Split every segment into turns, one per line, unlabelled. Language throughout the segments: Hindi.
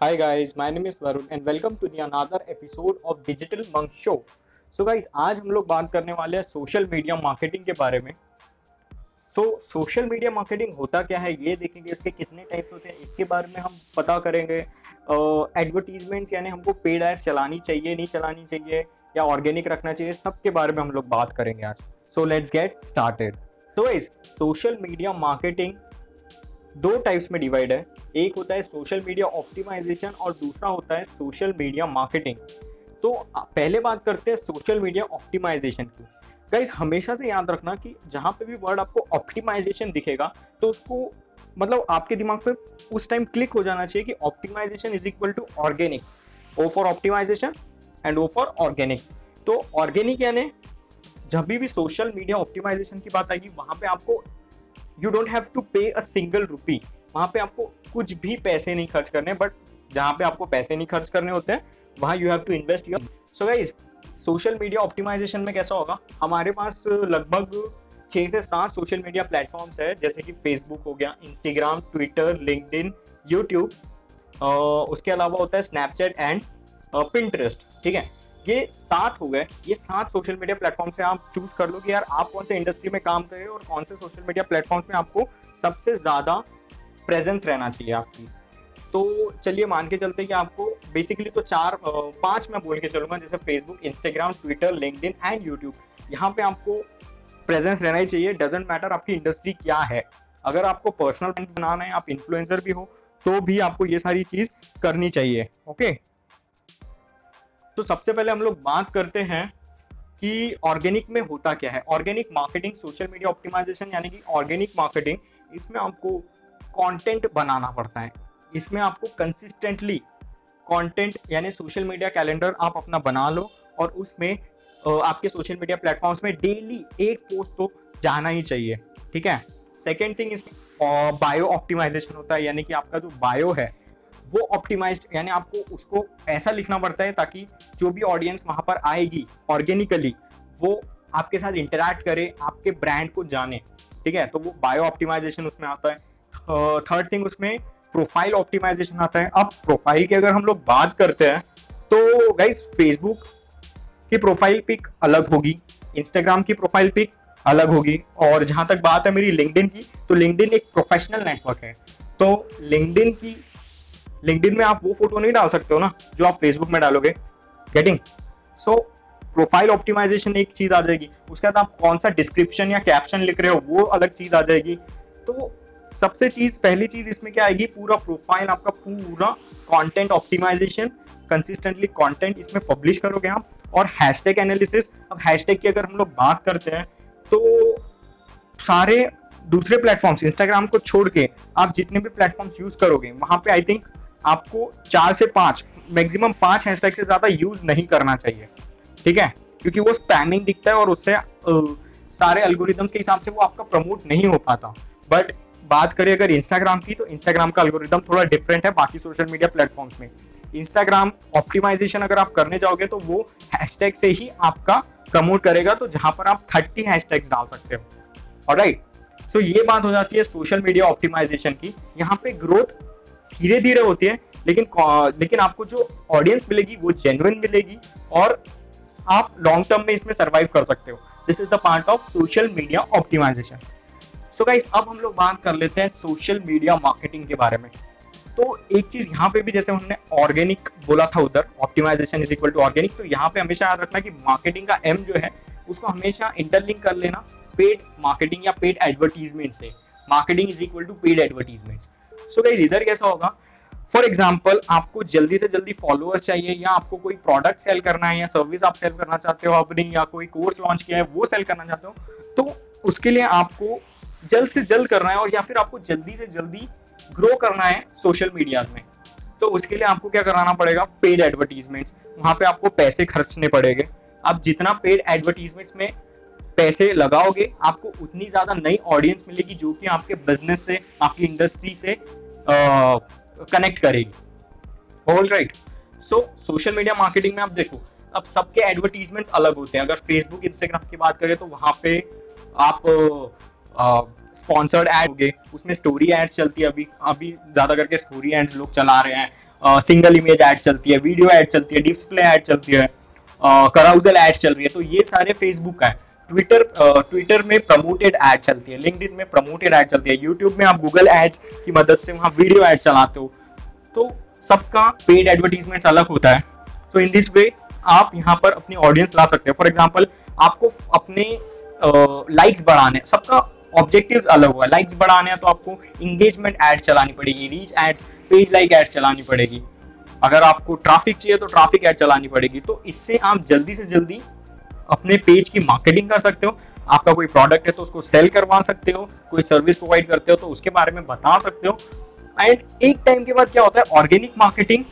Hi guys, my name is Varun and welcome to the another episode of Digital Monk Show. So guys, आज हम लोग बात करने वाले हैं सोशल मीडिया मार्केटिंग के बारे में। सो सोशल मीडिया मार्केटिंग होता क्या है ये देखेंगे इसके कितने टाइप्स होते हैं इसके बारे में हम पता करेंगे। एडवर्टीजमेंट्स uh, यानी हमको पेड एड चलानी चाहिए नहीं चलानी चाहिए या ऑर्गेनिक रखना चाहिए सब के बारे में हम लोग बात करेंगे आज। सो लेट्स गेट स्टार्टेड तो गाइज़ सोशल मीडिया मार्केटिंग दो टाइप्स में डिवाइड है। एक होता है सोशल मीडिया ऑप्टिमाइजेशन और दूसरा होता है सोशल मीडिया मार्केटिंग तो पहले बात करते हैं सोशल मीडिया ऑप्टिमाइजेशन की। गाइज़ हमेशा से याद रखना कि जहाँ पे भी वर्ड आपको ऑप्टिमाइजेशन दिखेगा तो उसको मतलब आपके दिमाग पे उस टाइम क्लिक हो जाना चाहिए कि optimisation is equal to organic O for optimisation and O for organic तो ऑर्गेनिक यानी जब भी सोशल मीडिया ऑप्टिमाइजेशन की बात आएगी, वहाँ पे आपको यू डोंट हैव टू पे अ सिंगल रुपी वहाँ पे आपको कुछ भी पैसे नहीं खर्च करने बट जहाँ पे आपको पैसे नहीं खर्च करने होते हैं, वहाँ you have to invest your so guys social media optimisation में कैसा होगा? हमारे पास लगभग छः से सात सोशल मीडिया प्लेटफॉर्म्स है, जैसे कि फेसबुक हो गया इंस्टाग्राम ट्विटर लिंकड यूट्यूब उसके अलावा होता है स्नैपचैट एंड पिंटरेस्ट ठीक है? ये सात हो गए। ये सात सोशल मीडिया प्लेटफॉर्म से आप चूज़ कर लो कि यार आप कौन से इंडस्ट्री में काम कर रहे हो और कौन से सोशल मीडिया प्लेटफॉर्म में आपको सबसे ज़्यादा प्रेजेंस रहना चाहिए आपकी। तो चलिए मान के चलते कि आपको बेसिकली तो चार पाँच मैं बोल के चलूँगा, जैसे Facebook Instagram Twitter LinkedIn and YouTube यहाँ पे आपको प्रेजेंस रहना ही चाहिए। डजेंट मैटर आपकी इंडस्ट्री क्या है। अगर आपको पर्सनल ब्रांड बनाना है, आप इन्फ्लुएंसर भी हो तो भी आपको ये सारी चीज़ करनी चाहिए। ओके तो सबसे पहले हम लोग बात करते हैं कि ऑर्गेनिक में होता क्या है। Organic marketing, social media optimisation यानी कि ऑर्गेनिक मार्केटिंग, इसमें आपको कंटेंट बनाना पड़ता है। इसमें आपको कंसिस्टेंटली कंटेंट यानी सोशल मीडिया कैलेंडर आप अपना बना लो और उसमें आपके सोशल मीडिया प्लेटफॉर्म्स में डेली एक पोस्ट तो जाना ही चाहिए। ठीक है? सेकेंड थिंग इसमें बायो ऑप्टिमाइजेशन होता है यानी कि आपका जो बायो है वो ऑप्टिमाइज यानी आपको उसको ऐसा लिखना पड़ता है ताकि जो भी ऑडियंस वहाँ पर आएगी ऑर्गेनिकली वो आपके साथ इंटरेक्ट करे, आपके ब्रांड को जाने। ठीक है? तो वो बायो ऑप्टिमाइजेशन उसमें आता है। थर्ड थिंग उसमें प्रोफ़ाइल ऑप्टिमाइजेशन आता है। अब प्रोफ़ाइल की अगर हम लोग बात करते हैं तो गाइस फेसबुक की प्रोफ़ाइल पिक अलग होगी इंस्टाग्राम की प्रोफ़ाइल पिक अलग होगी। और जहाँ तक बात है मेरी लिंकडिन की तो लिंकडिन एक प्रोफेशनल नेटवर्क है। तो लिंकडिन की लिंकडिन में आप वो फ़ोटो नहीं डाल सकते हो ना, जो आप फेसबुक में डालोगे। गेटिंग सो प्रोफ़ाइल ऑप्टिमाइजेशन एक चीज़ आ जाएगी। उसके बाद आप कौन सा डिस्क्रिप्शन या कैप्शन लिख रहे हो, वो अलग चीज़ आ जाएगी। तो सबसे चीज़, पहली चीज़ इसमें क्या आएगी? पूरा प्रोफ़ाइल आपका पूरा कंटेंट ऑप्टिमाइजेशन कंसिस्टेंटली कंटेंट इसमें पब्लिश करोगे आप। और हैशटैग एनालिसिस अब हैशटैग की अगर हम लोग बात करते हैं तो सारे दूसरे प्लेटफॉर्म्स इंस्टाग्राम को छोड़ के आप जितने भी प्लेटफॉर्म्स यूज़ करोगे, वहाँ पे आई थिंक आपको चार से पाँच मैक्सिमम पाँच हैशटैग से ज़्यादा यूज़ नहीं करना चाहिए। ठीक है? क्योंकि वो स्पैमिंग दिखता है और उससे सारे अल्गोरिदम्स के हिसाब से वो आपका प्रमोट नहीं हो पाता। बट बात करें अगर इंस्टाग्राम की तो इंस्टाग्राम का अल्गोरिदम थोड़ा डिफरेंट है बाकी सोशल मीडिया प्लेटफॉर्म्स में। इंस्टाग्राम ऑप्टिमाइजेशन अगर आप करने जाओगे तो वो हैशटैग से ही आपका प्रमोट करेगा तो जहाँ पर आप थर्टी हैशटैग्स डाल सकते हो। और राइट सो ये बात हो जाती है सोशल मीडिया ऑप्टिमाइजेशन की। यहाँ पे ग्रोथ धीरे धीरे होती है, लेकिन लेकिन आपको जो ऑडियंस मिलेगी, वो जेन्युइन मिलेगी और आप लॉन्ग टर्म में इसमें सर्वाइव कर सकते हो। This is the part of social media optimisation so guys अब हम लोग बात कर लेते हैं सोशल मीडिया मार्केटिंग के बारे में। तो एक चीज़ यहाँ पे भी जैसे हमने ऑर्गेनिक बोला था उधर optimisation is equal to organic तो यहाँ पे हमेशा याद रखना कि मार्केटिंग का एम जो है, उसको हमेशा इंटरलिंक कर लेना पेड मार्केटिंग या पेड एडवर्टीजमेंट से। Marketing is equal to paid advertisement so guys इधर कैसा होगा? फॉर एग्ज़ाम्पल आपको जल्दी से जल्दी फॉलोअर्स चाहिए या आपको कोई प्रोडक्ट सेल करना है या सर्विस आप सेल करना चाहते हो अपनी या कोई कोर्स लॉन्च किया है, वो सेल करना चाहते हो तो उसके लिए आपको जल्द से जल्द करना है और या फिर आपको जल्दी से जल्दी ग्रो करना है सोशल मीडियाज में। तो उसके लिए आपको क्या कराना पड़ेगा? पेड एडवर्टीजमेंट्स वहाँ पे आपको पैसे खर्चने पड़ेंगे। आप जितना पेड एडवर्टीजमेंट्स में पैसे लगाओगे, आपको उतनी ज़्यादा नई ऑडियंस मिलेगी जो कि आपके बिज़नेस से, आपकी इंडस्ट्री से कनेक्ट करेगी। All right so social media marketing में आप देखो, अब सबके एडवर्टीजमेंट्स अलग होते हैं। अगर फेसबुक इंस्टाग्राम की बात करें तो वहाँ पे आप स्पॉन्सर्ड एड हो उसमें स्टोरी एड्स चलती है। अभी अभी ज़्यादा करके स्टोरी एड्स लोग चला रहे हैं। सिंगल इमेज एड चलती है वीडियो एड चलती है डिस्प्ले एड चलती है कराउजल एड चल रही है। तो ये सारे फेसबुक का है। ट्विटर ट्विटर में प्रमोटेड एड चलती है लिंकड में प्रमोटेड एड चलती है यूट्यूब में आप गूगल एड्स की मदद से वहाँ वीडियो एड चलाते हो। तो सबका पेड एडवर्टीजमेंट अलग होता है। तो इन दिस वे आप यहाँ पर अपनी ऑडियंस ला सकते हैं। फॉर एग्ज़ाम्पल आपको अपने लाइक्स uh, बढ़ाने सबका ऑब्जेक्टिव्स अलग होगा। लाइक्स बढ़ाने हैं तो आपको इंगेजमेंट एड चलानी पड़ेगी reach ads page like ad चलानी पड़ेगी। अगर आपको ट्रैफ़िक चाहिए तो ट्रैफ़िक एड चलानी पड़ेगी। तो इससे आप जल्दी से जल्दी अपने पेज की मार्केटिंग कर सकते हो। आपका कोई प्रोडक्ट है तो उसको सेल करवा सकते हो। कोई सर्विस प्रोवाइड करते हो तो उसके बारे में बता सकते हो। एंड एक टाइम के बाद क्या होता है ऑर्गेनिक मार्केटिंग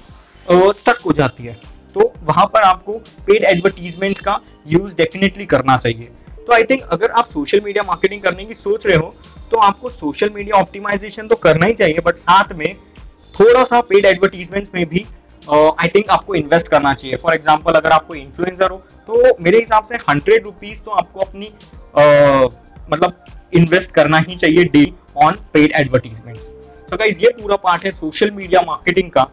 स्टक हो जाती है। तो वहाँ पर आपको पेड एडवर्टीजमेंट्स का यूज़ डेफिनेटली करना चाहिए। तो आई थिंक अगर आप सोशल मीडिया मार्केटिंग करने की सोच रहे हो तो आपको सोशल मीडिया ऑप्टिमाइजेशन तो करना ही चाहिए बट साथ में थोड़ा सा पेड एडवर्टीजमेंट्स में भी आई थिंक आपको इन्वेस्ट करना चाहिए। फॉर एग्ज़ाम्पल अगर आपको इन्फ्लुएंसर हो तो मेरे हिसाब से हंड्रेड रुपीज़ तो आपको अपनी uh, मतलब इन्वेस्ट करना ही चाहिए डे ऑन पेड एडवर्टीजमेंट्स तो गाइज़ ये पूरा पार्ट है सोशल मीडिया मार्केटिंग का।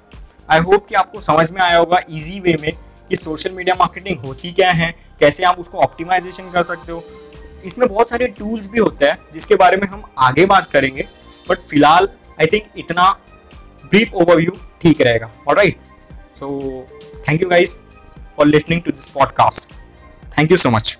आई होप कि आपको समझ में आया होगा इजी वे में कि सोशल मीडिया मार्केटिंग होती क्या है कैसे आप उसको ऑप्टिमाइजेशन कर सकते हो। इसमें बहुत सारे टूल्स भी होते हैं जिसके बारे में हम आगे बात करेंगे। बट फ़िलहाल आई थिंक इतना ब्रीफ ओवरव्यू ठीक रहेगा। और right So, thank you guys for listening to this podcast. Thank you so much.